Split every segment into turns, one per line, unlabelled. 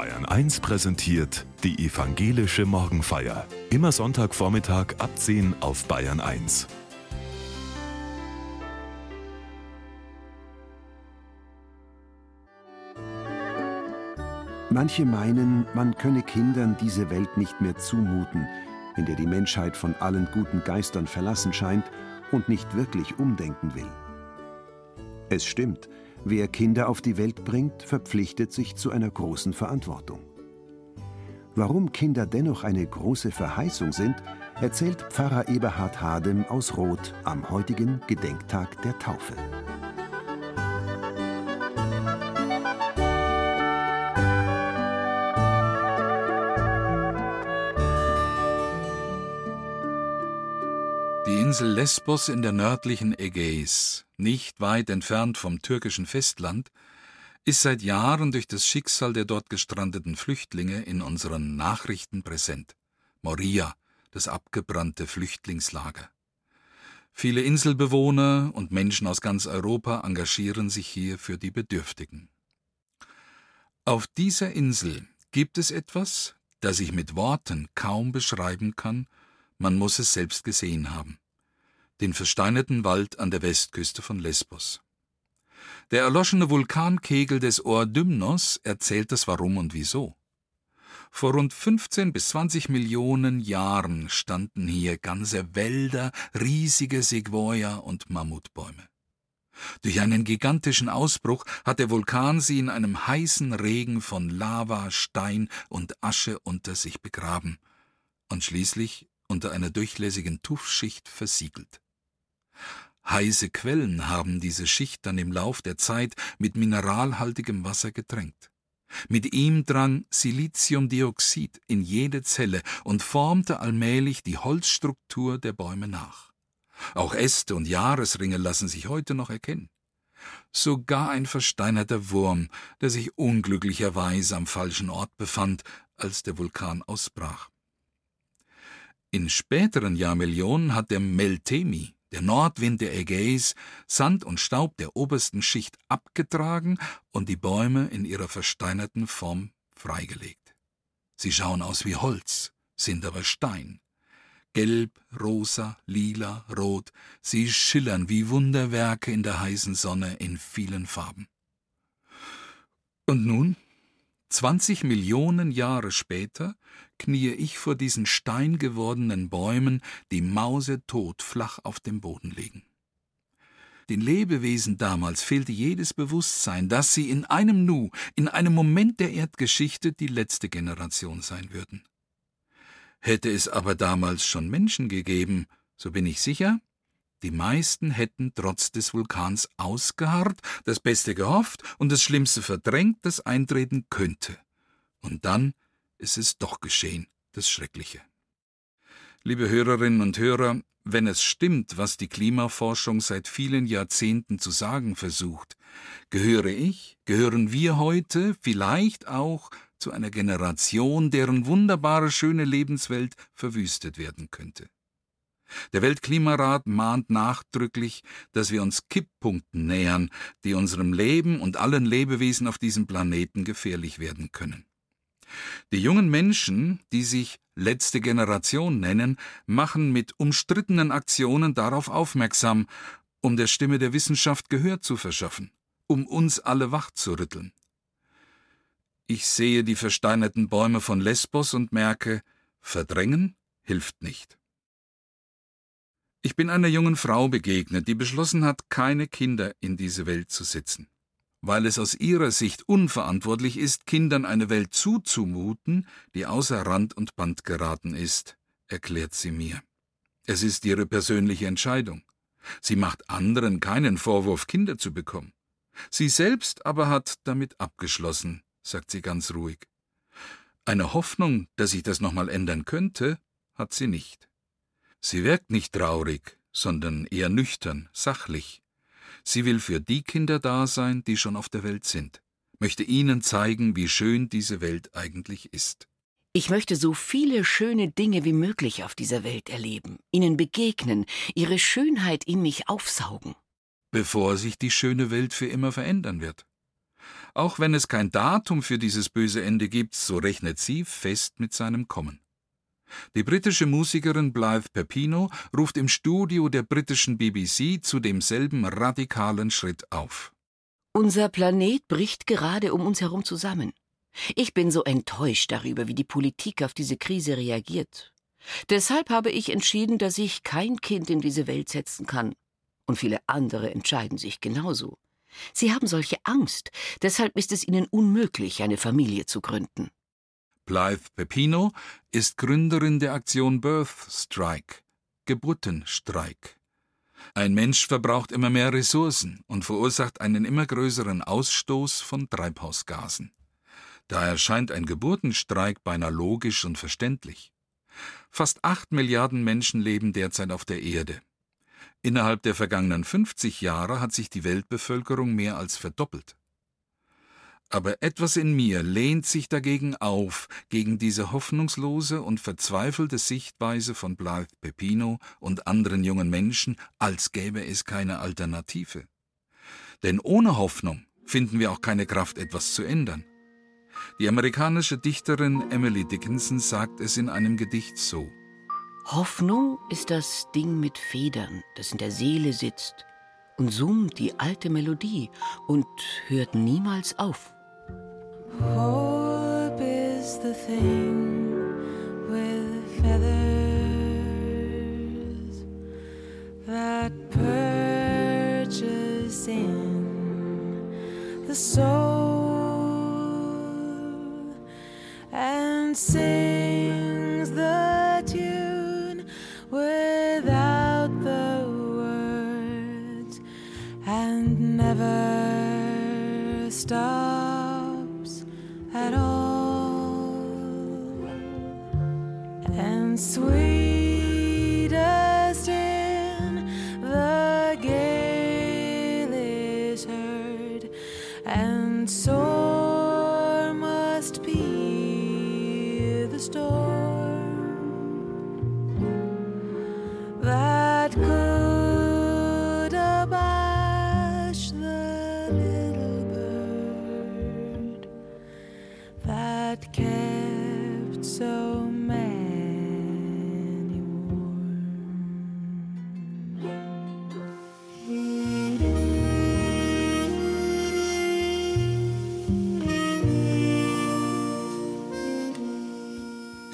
Bayern 1 präsentiert die evangelische Morgenfeier. Immer Sonntagvormittag ab 10 auf Bayern 1.
Manche meinen, man könne Kindern diese Welt nicht mehr zumuten, in der die Menschheit von allen guten Geistern verlassen scheint und nicht wirklich umdenken will. Es stimmt, wer Kinder auf die Welt bringt, verpflichtet sich zu einer großen Verantwortung. Warum Kinder dennoch eine große Verheißung sind, erzählt Pfarrer Eberhard Hadem aus Roth am heutigen Gedenktag der Taufe.
Insel Lesbos in der nördlichen Ägäis, nicht weit entfernt vom türkischen Festland, ist seit Jahren durch das Schicksal der dort gestrandeten Flüchtlinge in unseren Nachrichten präsent. Moria, das abgebrannte Flüchtlingslager. Viele Inselbewohner und Menschen aus ganz Europa engagieren sich hier für die Bedürftigen. Auf dieser Insel gibt es etwas, das ich mit Worten kaum beschreiben kann, man muss es selbst gesehen haben den versteinerten Wald an der Westküste von Lesbos. Der erloschene Vulkankegel des Oardymnos erzählt das Warum und Wieso. Vor rund 15 bis 20 Millionen Jahren standen hier ganze Wälder, riesige Sequoia und Mammutbäume. Durch einen gigantischen Ausbruch hat der Vulkan sie in einem heißen Regen von Lava, Stein und Asche unter sich begraben und schließlich unter einer durchlässigen Tuffschicht versiegelt. Heiße Quellen haben diese Schicht dann im Lauf der Zeit mit mineralhaltigem Wasser getränkt. Mit ihm drang Siliziumdioxid in jede Zelle und formte allmählich die Holzstruktur der Bäume nach. Auch Äste und Jahresringe lassen sich heute noch erkennen. Sogar ein versteinerter Wurm, der sich unglücklicherweise am falschen Ort befand, als der Vulkan ausbrach. In späteren Jahrmillionen hat der Meltemi, der Nordwind der Ägäis, Sand und Staub der obersten Schicht abgetragen und die Bäume in ihrer versteinerten Form freigelegt. Sie schauen aus wie Holz, sind aber Stein. Gelb, rosa, lila, rot, sie schillern wie Wunderwerke in der heißen Sonne in vielen Farben. Und nun, zwanzig Millionen Jahre später, kniee ich vor diesen steingewordenen Bäumen, die mausetot flach auf dem Boden liegen. Den Lebewesen damals fehlte jedes Bewusstsein, dass sie in einem Nu, in einem Moment der Erdgeschichte die letzte Generation sein würden. Hätte es aber damals schon Menschen gegeben, so bin ich sicher, die meisten hätten trotz des Vulkans ausgeharrt, das Beste gehofft und das Schlimmste verdrängt, das eintreten könnte. Und dann ist es doch geschehen, das Schreckliche. Liebe Hörerinnen und Hörer, wenn es stimmt, was die Klimaforschung seit vielen Jahrzehnten zu sagen versucht, gehöre ich, gehören wir heute vielleicht auch zu einer Generation, deren wunderbare, schöne Lebenswelt verwüstet werden könnte. Der Weltklimarat mahnt nachdrücklich, dass wir uns Kipppunkten nähern, die unserem Leben und allen Lebewesen auf diesem Planeten gefährlich werden können. Die jungen Menschen, die sich letzte Generation nennen, machen mit umstrittenen Aktionen darauf aufmerksam, um der Stimme der Wissenschaft Gehör zu verschaffen, um uns alle wach zu rütteln. Ich sehe die versteinerten Bäume von Lesbos und merke, verdrängen hilft nicht. Ich bin einer jungen Frau begegnet, die beschlossen hat, keine Kinder in diese Welt zu setzen weil es aus ihrer Sicht unverantwortlich ist, Kindern eine Welt zuzumuten, die außer Rand und Band geraten ist, erklärt sie mir. Es ist ihre persönliche Entscheidung. Sie macht anderen keinen Vorwurf, Kinder zu bekommen. Sie selbst aber hat damit abgeschlossen, sagt sie ganz ruhig. Eine Hoffnung, dass sich das nochmal ändern könnte, hat sie nicht. Sie wirkt nicht traurig, sondern eher nüchtern, sachlich. Sie will für die Kinder da sein, die schon auf der Welt sind, möchte ihnen zeigen, wie schön diese Welt eigentlich ist.
Ich möchte so viele schöne Dinge wie möglich auf dieser Welt erleben, ihnen begegnen, ihre Schönheit in mich aufsaugen.
Bevor sich die schöne Welt für immer verändern wird. Auch wenn es kein Datum für dieses böse Ende gibt, so rechnet sie fest mit seinem Kommen. Die britische Musikerin Blythe Pepino ruft im Studio der britischen BBC zu demselben radikalen Schritt auf.
Unser Planet bricht gerade um uns herum zusammen. Ich bin so enttäuscht darüber, wie die Politik auf diese Krise reagiert. Deshalb habe ich entschieden, dass ich kein Kind in diese Welt setzen kann. Und viele andere entscheiden sich genauso. Sie haben solche Angst, deshalb ist es ihnen unmöglich, eine Familie zu gründen.
Blythe Pepino ist Gründerin der Aktion Birth Strike, Geburtenstreik. Ein Mensch verbraucht immer mehr Ressourcen und verursacht einen immer größeren Ausstoß von Treibhausgasen. Da erscheint ein Geburtenstreik beinahe logisch und verständlich. Fast acht Milliarden Menschen leben derzeit auf der Erde. Innerhalb der vergangenen 50 Jahre hat sich die Weltbevölkerung mehr als verdoppelt. Aber etwas in mir lehnt sich dagegen auf, gegen diese hoffnungslose und verzweifelte Sichtweise von Blythe Pepino und anderen jungen Menschen, als gäbe es keine Alternative. Denn ohne Hoffnung finden wir auch keine Kraft, etwas zu ändern. Die amerikanische Dichterin Emily Dickinson sagt es in einem Gedicht so
Hoffnung ist das Ding mit Federn, das in der Seele sitzt und summt die alte Melodie und hört niemals auf. Hope is the thing with feathers that perches in the soul and sings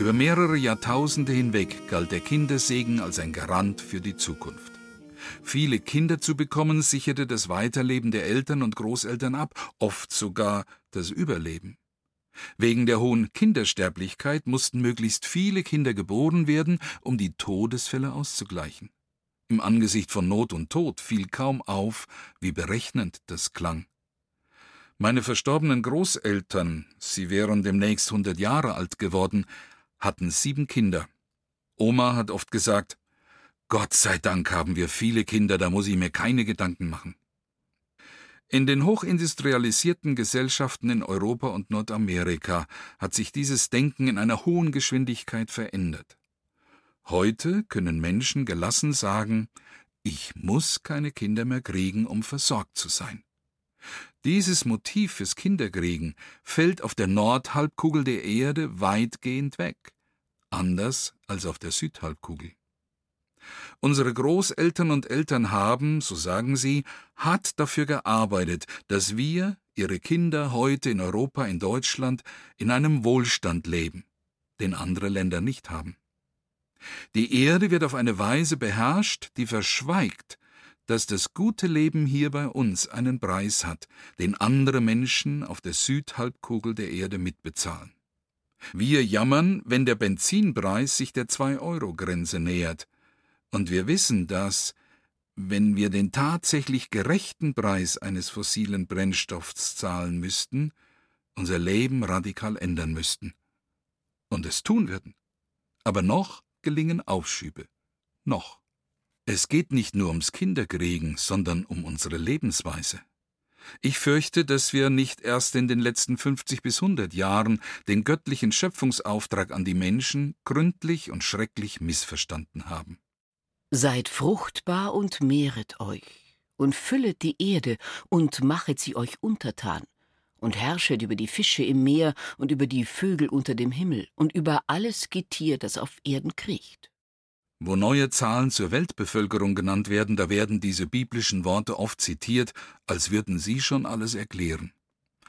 Über mehrere Jahrtausende hinweg galt der Kindersegen als ein Garant für die Zukunft. Viele Kinder zu bekommen sicherte das Weiterleben der Eltern und Großeltern ab, oft sogar das Überleben. Wegen der hohen Kindersterblichkeit mussten möglichst viele Kinder geboren werden, um die Todesfälle auszugleichen. Im Angesicht von Not und Tod fiel kaum auf, wie berechnend das klang. Meine verstorbenen Großeltern, sie wären demnächst hundert Jahre alt geworden, hatten sieben Kinder. Oma hat oft gesagt, Gott sei Dank haben wir viele Kinder, da muss ich mir keine Gedanken machen. In den hochindustrialisierten Gesellschaften in Europa und Nordamerika hat sich dieses Denken in einer hohen Geschwindigkeit verändert. Heute können Menschen gelassen sagen, ich muss keine Kinder mehr kriegen, um versorgt zu sein. Dieses Motiv fürs Kinderkriegen fällt auf der Nordhalbkugel der Erde weitgehend weg, anders als auf der Südhalbkugel. Unsere Großeltern und Eltern haben, so sagen sie, hart dafür gearbeitet, dass wir, ihre Kinder heute in Europa, in Deutschland, in einem Wohlstand leben, den andere Länder nicht haben. Die Erde wird auf eine Weise beherrscht, die verschweigt, dass das gute Leben hier bei uns einen Preis hat, den andere Menschen auf der Südhalbkugel der Erde mitbezahlen. Wir jammern, wenn der Benzinpreis sich der 2-Euro-Grenze nähert, und wir wissen, dass, wenn wir den tatsächlich gerechten Preis eines fossilen Brennstoffs zahlen müssten, unser Leben radikal ändern müssten. Und es tun würden. Aber noch gelingen Aufschübe. Noch. Es geht nicht nur ums Kinderkriegen, sondern um unsere Lebensweise. Ich fürchte, dass wir nicht erst in den letzten 50 bis 100 Jahren den göttlichen Schöpfungsauftrag an die Menschen gründlich und schrecklich missverstanden haben.
Seid fruchtbar und mehret euch und füllet die Erde und machet sie euch untertan und herrschet über die Fische im Meer und über die Vögel unter dem Himmel und über alles Getier, das auf Erden kriecht.
Wo neue Zahlen zur Weltbevölkerung genannt werden, da werden diese biblischen Worte oft zitiert, als würden sie schon alles erklären.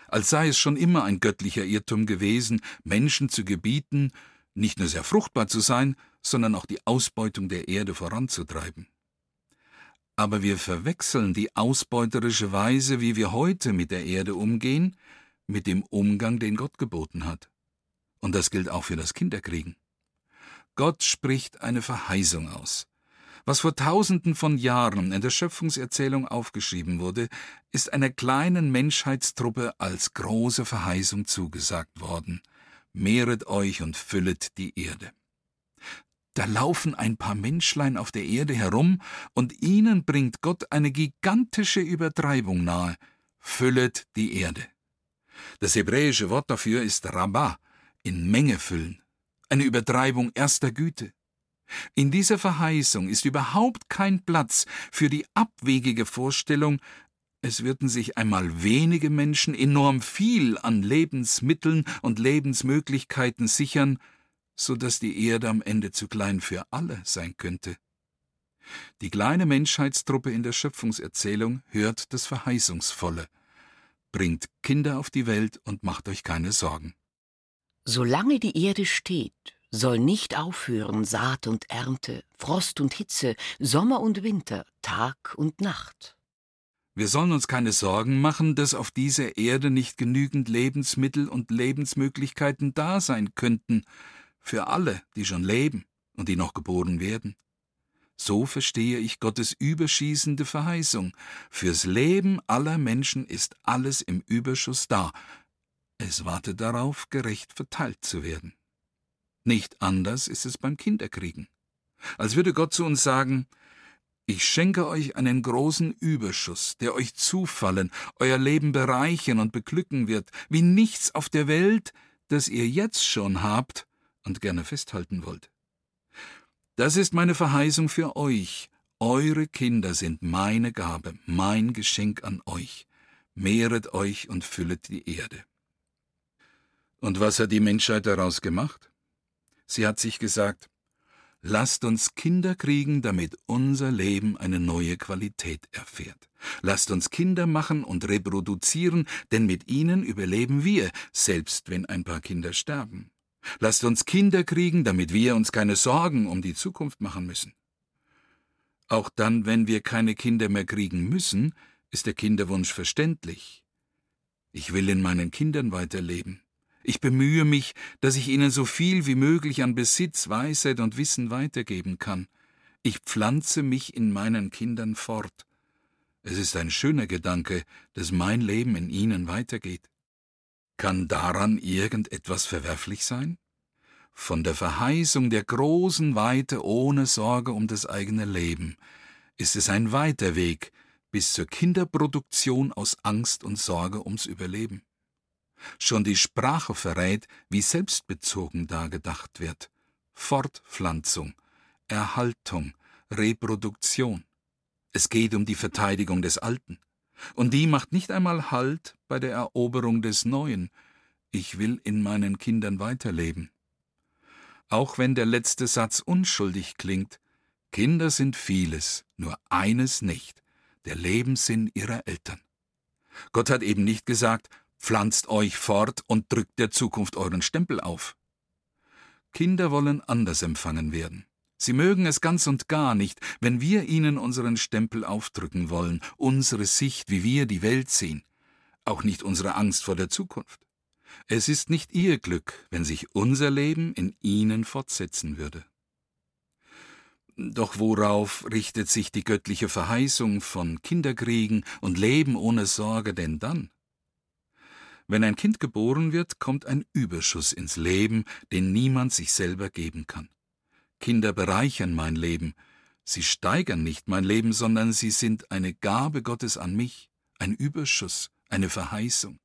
Als sei es schon immer ein göttlicher Irrtum gewesen, Menschen zu gebieten, nicht nur sehr fruchtbar zu sein, sondern auch die Ausbeutung der Erde voranzutreiben. Aber wir verwechseln die ausbeuterische Weise, wie wir heute mit der Erde umgehen, mit dem Umgang, den Gott geboten hat. Und das gilt auch für das Kinderkriegen. Gott spricht eine Verheißung aus. Was vor tausenden von Jahren in der Schöpfungserzählung aufgeschrieben wurde, ist einer kleinen Menschheitstruppe als große Verheißung zugesagt worden. Mehret euch und füllet die Erde. Da laufen ein paar Menschlein auf der Erde herum, und ihnen bringt Gott eine gigantische Übertreibung nahe. Füllet die Erde. Das hebräische Wort dafür ist Rabbah, in Menge füllen eine Übertreibung erster Güte. In dieser Verheißung ist überhaupt kein Platz für die abwegige Vorstellung, es würden sich einmal wenige Menschen enorm viel an Lebensmitteln und Lebensmöglichkeiten sichern, so dass die Erde am Ende zu klein für alle sein könnte. Die kleine Menschheitstruppe in der Schöpfungserzählung hört das Verheißungsvolle. Bringt Kinder auf die Welt und macht euch keine Sorgen.
Solange die Erde steht, soll nicht aufhören Saat und Ernte, Frost und Hitze, Sommer und Winter, Tag und Nacht.
Wir sollen uns keine Sorgen machen, dass auf dieser Erde nicht genügend Lebensmittel und Lebensmöglichkeiten da sein könnten, für alle, die schon leben und die noch geboren werden. So verstehe ich Gottes überschießende Verheißung. Fürs Leben aller Menschen ist alles im Überschuss da, es wartet darauf, gerecht verteilt zu werden. Nicht anders ist es beim Kinderkriegen. Als würde Gott zu uns sagen, ich schenke euch einen großen Überschuss, der euch zufallen, euer Leben bereichern und beglücken wird, wie nichts auf der Welt, das ihr jetzt schon habt und gerne festhalten wollt. Das ist meine Verheißung für euch. Eure Kinder sind meine Gabe, mein Geschenk an euch. Mehret euch und füllet die Erde. Und was hat die Menschheit daraus gemacht? Sie hat sich gesagt, lasst uns Kinder kriegen, damit unser Leben eine neue Qualität erfährt. Lasst uns Kinder machen und reproduzieren, denn mit ihnen überleben wir, selbst wenn ein paar Kinder sterben. Lasst uns Kinder kriegen, damit wir uns keine Sorgen um die Zukunft machen müssen. Auch dann, wenn wir keine Kinder mehr kriegen müssen, ist der Kinderwunsch verständlich. Ich will in meinen Kindern weiterleben. Ich bemühe mich, dass ich ihnen so viel wie möglich an Besitz, Weisheit und Wissen weitergeben kann. Ich pflanze mich in meinen Kindern fort. Es ist ein schöner Gedanke, dass mein Leben in ihnen weitergeht. Kann daran irgendetwas verwerflich sein? Von der Verheißung der großen Weite ohne Sorge um das eigene Leben ist es ein weiter Weg bis zur Kinderproduktion aus Angst und Sorge ums Überleben. Schon die Sprache verrät, wie selbstbezogen da gedacht wird. Fortpflanzung, Erhaltung, Reproduktion. Es geht um die Verteidigung des Alten. Und die macht nicht einmal Halt bei der Eroberung des Neuen. Ich will in meinen Kindern weiterleben. Auch wenn der letzte Satz unschuldig klingt, Kinder sind vieles, nur eines nicht, der Lebenssinn ihrer Eltern. Gott hat eben nicht gesagt, Pflanzt euch fort und drückt der Zukunft euren Stempel auf. Kinder wollen anders empfangen werden. Sie mögen es ganz und gar nicht, wenn wir ihnen unseren Stempel aufdrücken wollen, unsere Sicht, wie wir die Welt sehen, auch nicht unsere Angst vor der Zukunft. Es ist nicht ihr Glück, wenn sich unser Leben in ihnen fortsetzen würde. Doch worauf richtet sich die göttliche Verheißung von Kinderkriegen und Leben ohne Sorge denn dann? Wenn ein Kind geboren wird, kommt ein Überschuss ins Leben, den niemand sich selber geben kann. Kinder bereichern mein Leben, sie steigern nicht mein Leben, sondern sie sind eine Gabe Gottes an mich, ein Überschuss, eine Verheißung.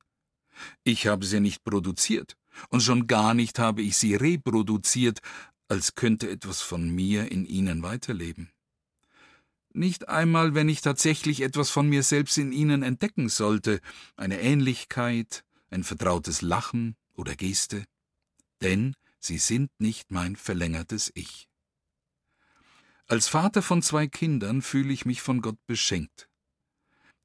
Ich habe sie nicht produziert, und schon gar nicht habe ich sie reproduziert, als könnte etwas von mir in ihnen weiterleben. Nicht einmal, wenn ich tatsächlich etwas von mir selbst in ihnen entdecken sollte, eine Ähnlichkeit, ein vertrautes Lachen oder Geste, denn sie sind nicht mein verlängertes Ich. Als Vater von zwei Kindern fühle ich mich von Gott beschenkt.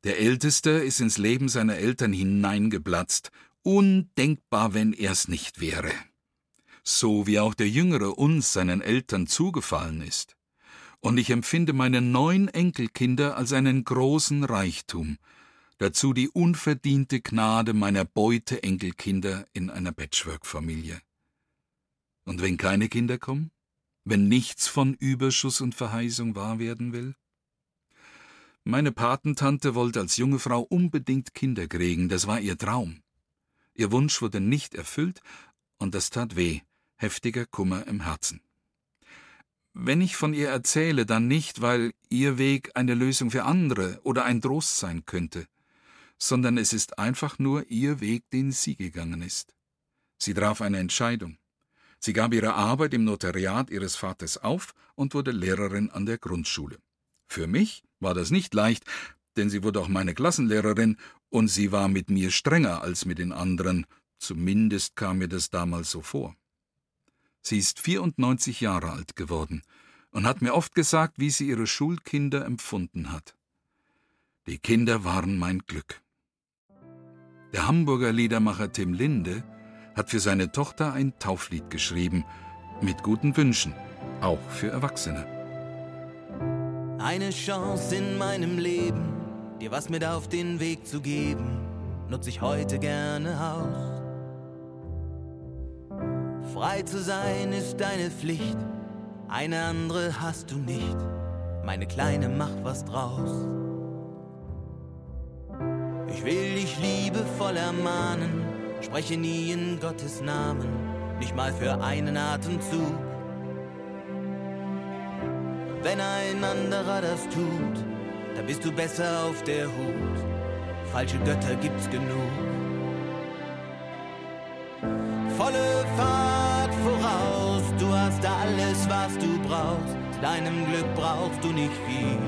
Der Älteste ist ins Leben seiner Eltern hineingeplatzt, undenkbar, wenn er's nicht wäre. So wie auch der Jüngere uns seinen Eltern zugefallen ist. Und ich empfinde meine neun Enkelkinder als einen großen Reichtum, dazu die unverdiente Gnade meiner Beute-Enkelkinder in einer Patchwork-Familie. Und wenn keine Kinder kommen? Wenn nichts von Überschuss und Verheißung wahr werden will? Meine Patentante wollte als junge Frau unbedingt Kinder kriegen, das war ihr Traum. Ihr Wunsch wurde nicht erfüllt, und das tat weh, heftiger Kummer im Herzen. Wenn ich von ihr erzähle, dann nicht, weil ihr Weg eine Lösung für andere oder ein Trost sein könnte, sondern es ist einfach nur ihr Weg, den sie gegangen ist. Sie traf eine Entscheidung. Sie gab ihre Arbeit im Notariat ihres Vaters auf und wurde Lehrerin an der Grundschule. Für mich war das nicht leicht, denn sie wurde auch meine Klassenlehrerin und sie war mit mir strenger als mit den anderen, zumindest kam mir das damals so vor. Sie ist 94 Jahre alt geworden und hat mir oft gesagt, wie sie ihre Schulkinder empfunden hat. Die Kinder waren mein Glück. Der Hamburger Liedermacher Tim Linde hat für seine Tochter ein Tauflied geschrieben, mit guten Wünschen, auch für Erwachsene.
Eine Chance in meinem Leben, dir was mit auf den Weg zu geben, nutze ich heute gerne aus. Frei zu sein ist deine Pflicht, eine andere hast du nicht. Meine Kleine, mach was draus. Ich will dich liebevoll ermahnen, spreche nie in Gottes Namen, nicht mal für einen Atemzug. Wenn ein anderer das tut, dann bist du besser auf der Hut. Falsche Götter gibt's genug. Volle Fahrt voraus, du hast alles, was du brauchst. Deinem Glück brauchst du nicht viel,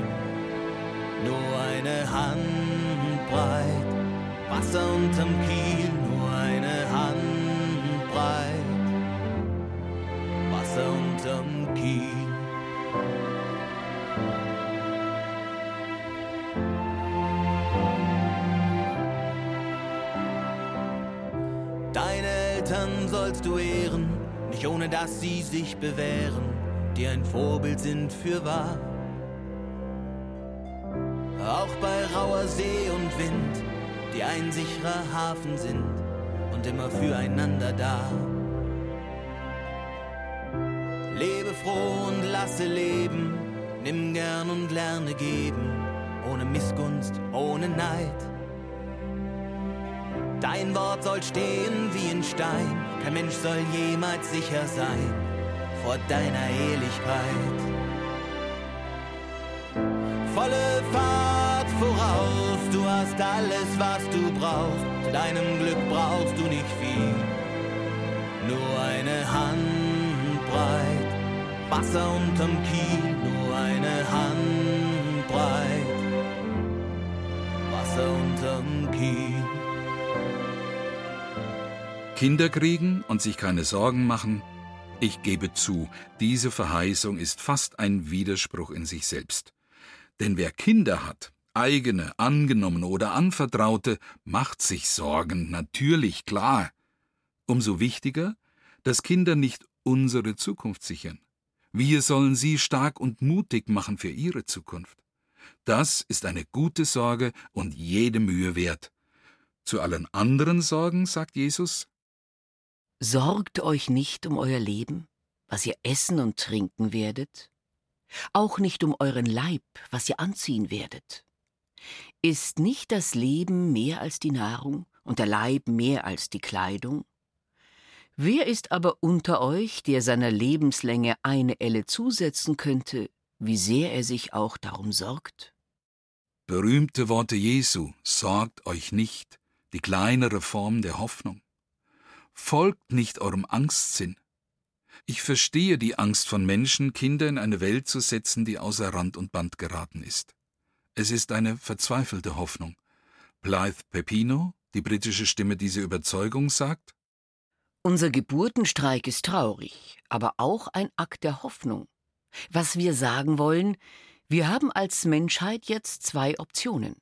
nur eine Handbreit. Wasser unterm Kiel, eine Handbreit. Wasser unterm Kiel. Deine Eltern sollst du ehren, nicht ohne dass sie sich bewähren, die ein Vorbild sind für wahr. Auch bei rauer See und Wind, die ein sicherer Hafen sind und immer füreinander da. Lebe froh und lasse leben, nimm gern und lerne geben, ohne Missgunst, ohne Neid. Dein Wort soll stehen wie ein Stein, kein Mensch soll jemals sicher sein vor deiner Ehrlichkeit. Volle Fahrt voraus, du hast alles, was du brauchst, deinem Glück brauchst du nicht viel, nur eine Handbreit. Wasser unterm Kiel, nur eine Handbreit. Wasser unterm Kiel.
Kinder kriegen und sich keine Sorgen machen? Ich gebe zu, diese Verheißung ist fast ein Widerspruch in sich selbst. Denn wer Kinder hat, eigene, angenommene oder anvertraute, macht sich Sorgen, natürlich, klar. Umso wichtiger, dass Kinder nicht unsere Zukunft sichern. Wir sollen sie stark und mutig machen für ihre Zukunft. Das ist eine gute Sorge und jede Mühe wert. Zu allen anderen Sorgen, sagt Jesus,
Sorgt euch nicht um euer Leben, was ihr essen und trinken werdet, auch nicht um euren Leib, was ihr anziehen werdet. Ist nicht das Leben mehr als die Nahrung und der Leib mehr als die Kleidung? Wer ist aber unter euch, der seiner Lebenslänge eine Elle zusetzen könnte, wie sehr er sich auch darum sorgt?
Berühmte Worte Jesu, sorgt euch nicht, die kleinere Form der Hoffnung. Folgt nicht eurem Angstsinn. Ich verstehe die Angst von Menschen, Kinder in eine Welt zu setzen, die außer Rand und Band geraten ist. Es ist eine verzweifelte Hoffnung. Blythe Pepino, Die britische Stimme dieser Überzeugung sagt
Unser Geburtenstreik ist traurig, aber auch ein Akt der Hoffnung. Was wir sagen wollen, wir haben als Menschheit jetzt zwei Optionen.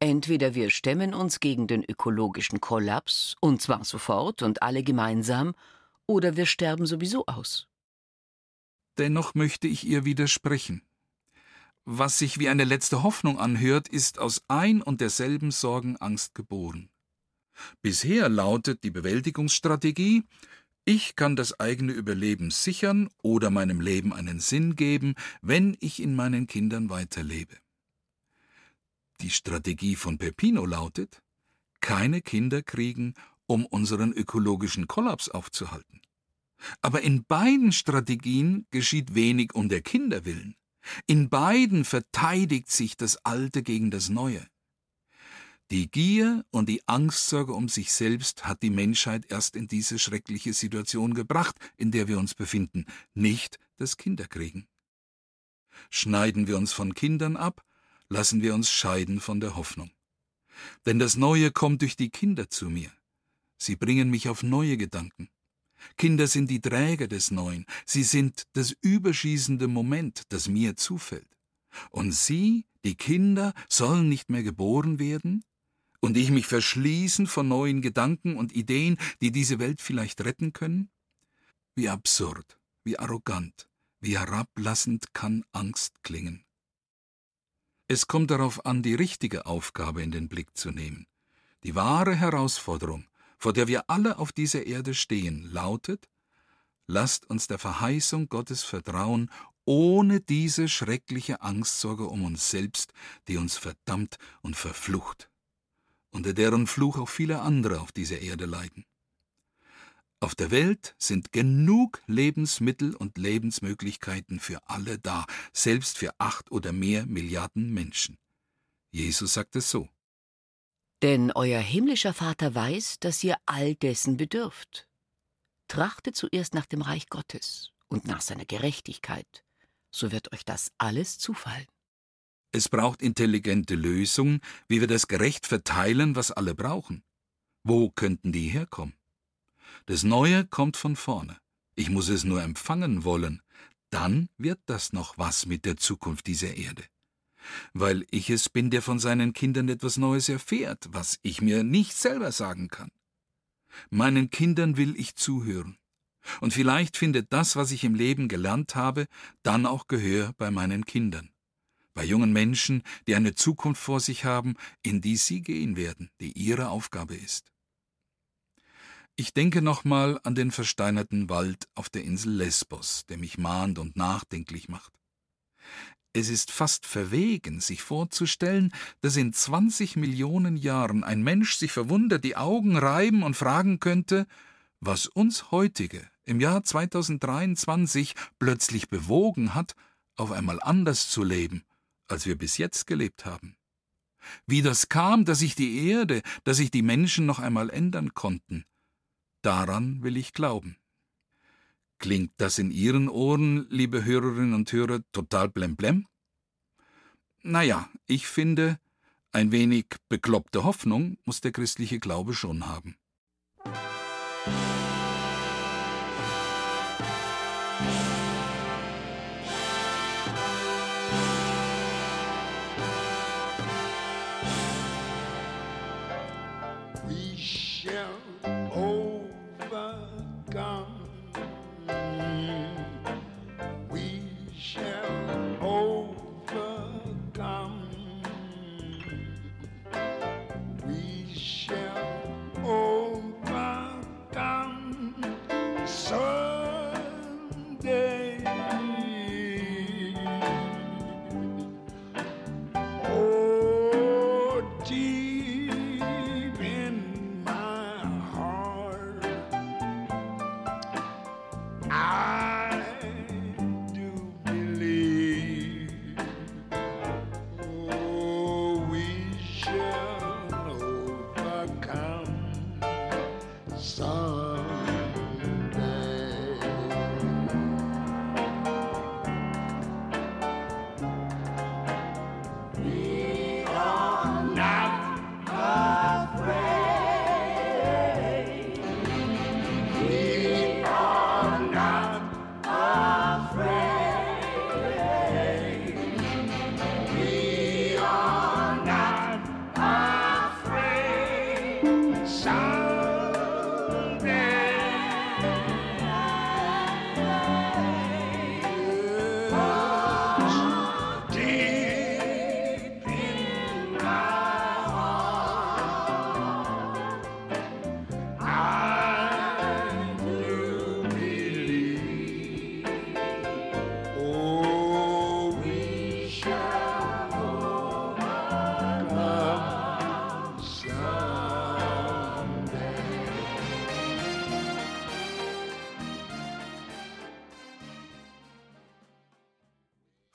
Entweder wir stemmen uns gegen den ökologischen Kollaps, und zwar sofort und alle gemeinsam, oder wir sterben sowieso aus.
Dennoch möchte ich ihr widersprechen. Was sich wie eine letzte Hoffnung anhört, ist aus ein und derselben Sorgenangst geboren. Bisher lautet die Bewältigungsstrategie ich kann das eigene Überleben sichern oder meinem Leben einen Sinn geben, wenn ich in meinen Kindern weiterlebe. Die Strategie von Peppino lautet, keine Kinder kriegen, um unseren ökologischen Kollaps aufzuhalten. Aber in beiden Strategien geschieht wenig um der Kinder willen. In beiden verteidigt sich das Alte gegen das Neue. Die Gier und die Angstsorge um sich selbst hat die Menschheit erst in diese schreckliche Situation gebracht, in der wir uns befinden, nicht das Kinderkriegen. Schneiden wir uns von Kindern ab, lassen wir uns scheiden von der Hoffnung. Denn das Neue kommt durch die Kinder zu mir. Sie bringen mich auf neue Gedanken. Kinder sind die Träger des Neuen, sie sind das überschießende Moment, das mir zufällt. Und sie, die Kinder, sollen nicht mehr geboren werden? Und ich mich verschließen von neuen Gedanken und Ideen, die diese Welt vielleicht retten können? Wie absurd, wie arrogant, wie herablassend kann Angst klingen. Es kommt darauf an, die richtige Aufgabe in den Blick zu nehmen. Die wahre Herausforderung, vor der wir alle auf dieser Erde stehen, lautet, lasst uns der Verheißung Gottes vertrauen, ohne diese schreckliche Angstsorge um uns selbst, die uns verdammt und verflucht, unter deren Fluch auch viele andere auf dieser Erde leiden. Auf der Welt sind genug Lebensmittel und Lebensmöglichkeiten für alle da, selbst für acht oder mehr Milliarden Menschen. Jesus sagt es so.
Denn euer himmlischer Vater weiß, dass ihr all dessen bedürft. Trachtet zuerst nach dem Reich Gottes und nach seiner Gerechtigkeit, so wird euch das alles zufallen.
Es braucht intelligente Lösungen, wie wir das gerecht verteilen, was alle brauchen. Wo könnten die herkommen? Das Neue kommt von vorne. Ich muss es nur empfangen wollen. Dann wird das noch was mit der Zukunft dieser Erde. Weil ich es bin, der von seinen Kindern etwas Neues erfährt, was ich mir nicht selber sagen kann. Meinen Kindern will ich zuhören. Und vielleicht findet das, was ich im Leben gelernt habe, dann auch Gehör bei meinen Kindern. Bei jungen Menschen, die eine Zukunft vor sich haben, in die sie gehen werden, die ihre Aufgabe ist. Ich denke nochmal an den versteinerten Wald auf der Insel Lesbos, der mich mahnt und nachdenklich macht. Es ist fast verwegen, sich vorzustellen, dass in 20 Millionen Jahren ein Mensch sich verwundert die Augen reiben und fragen könnte, was uns heutige im Jahr 2023 plötzlich bewogen hat, auf einmal anders zu leben, als wir bis jetzt gelebt haben. Wie das kam, dass sich die Erde, dass sich die Menschen noch einmal ändern konnten, Daran will ich glauben. Klingt das in Ihren Ohren, liebe Hörerinnen und Hörer, total blemblem? Naja, ich finde, ein wenig bekloppte Hoffnung muss der christliche Glaube schon haben.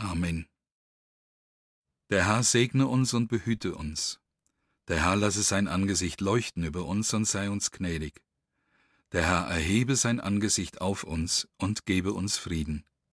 Amen. Der Herr segne uns und behüte uns. Der Herr lasse sein Angesicht leuchten über uns und sei uns gnädig. Der Herr erhebe sein Angesicht auf uns und gebe uns Frieden.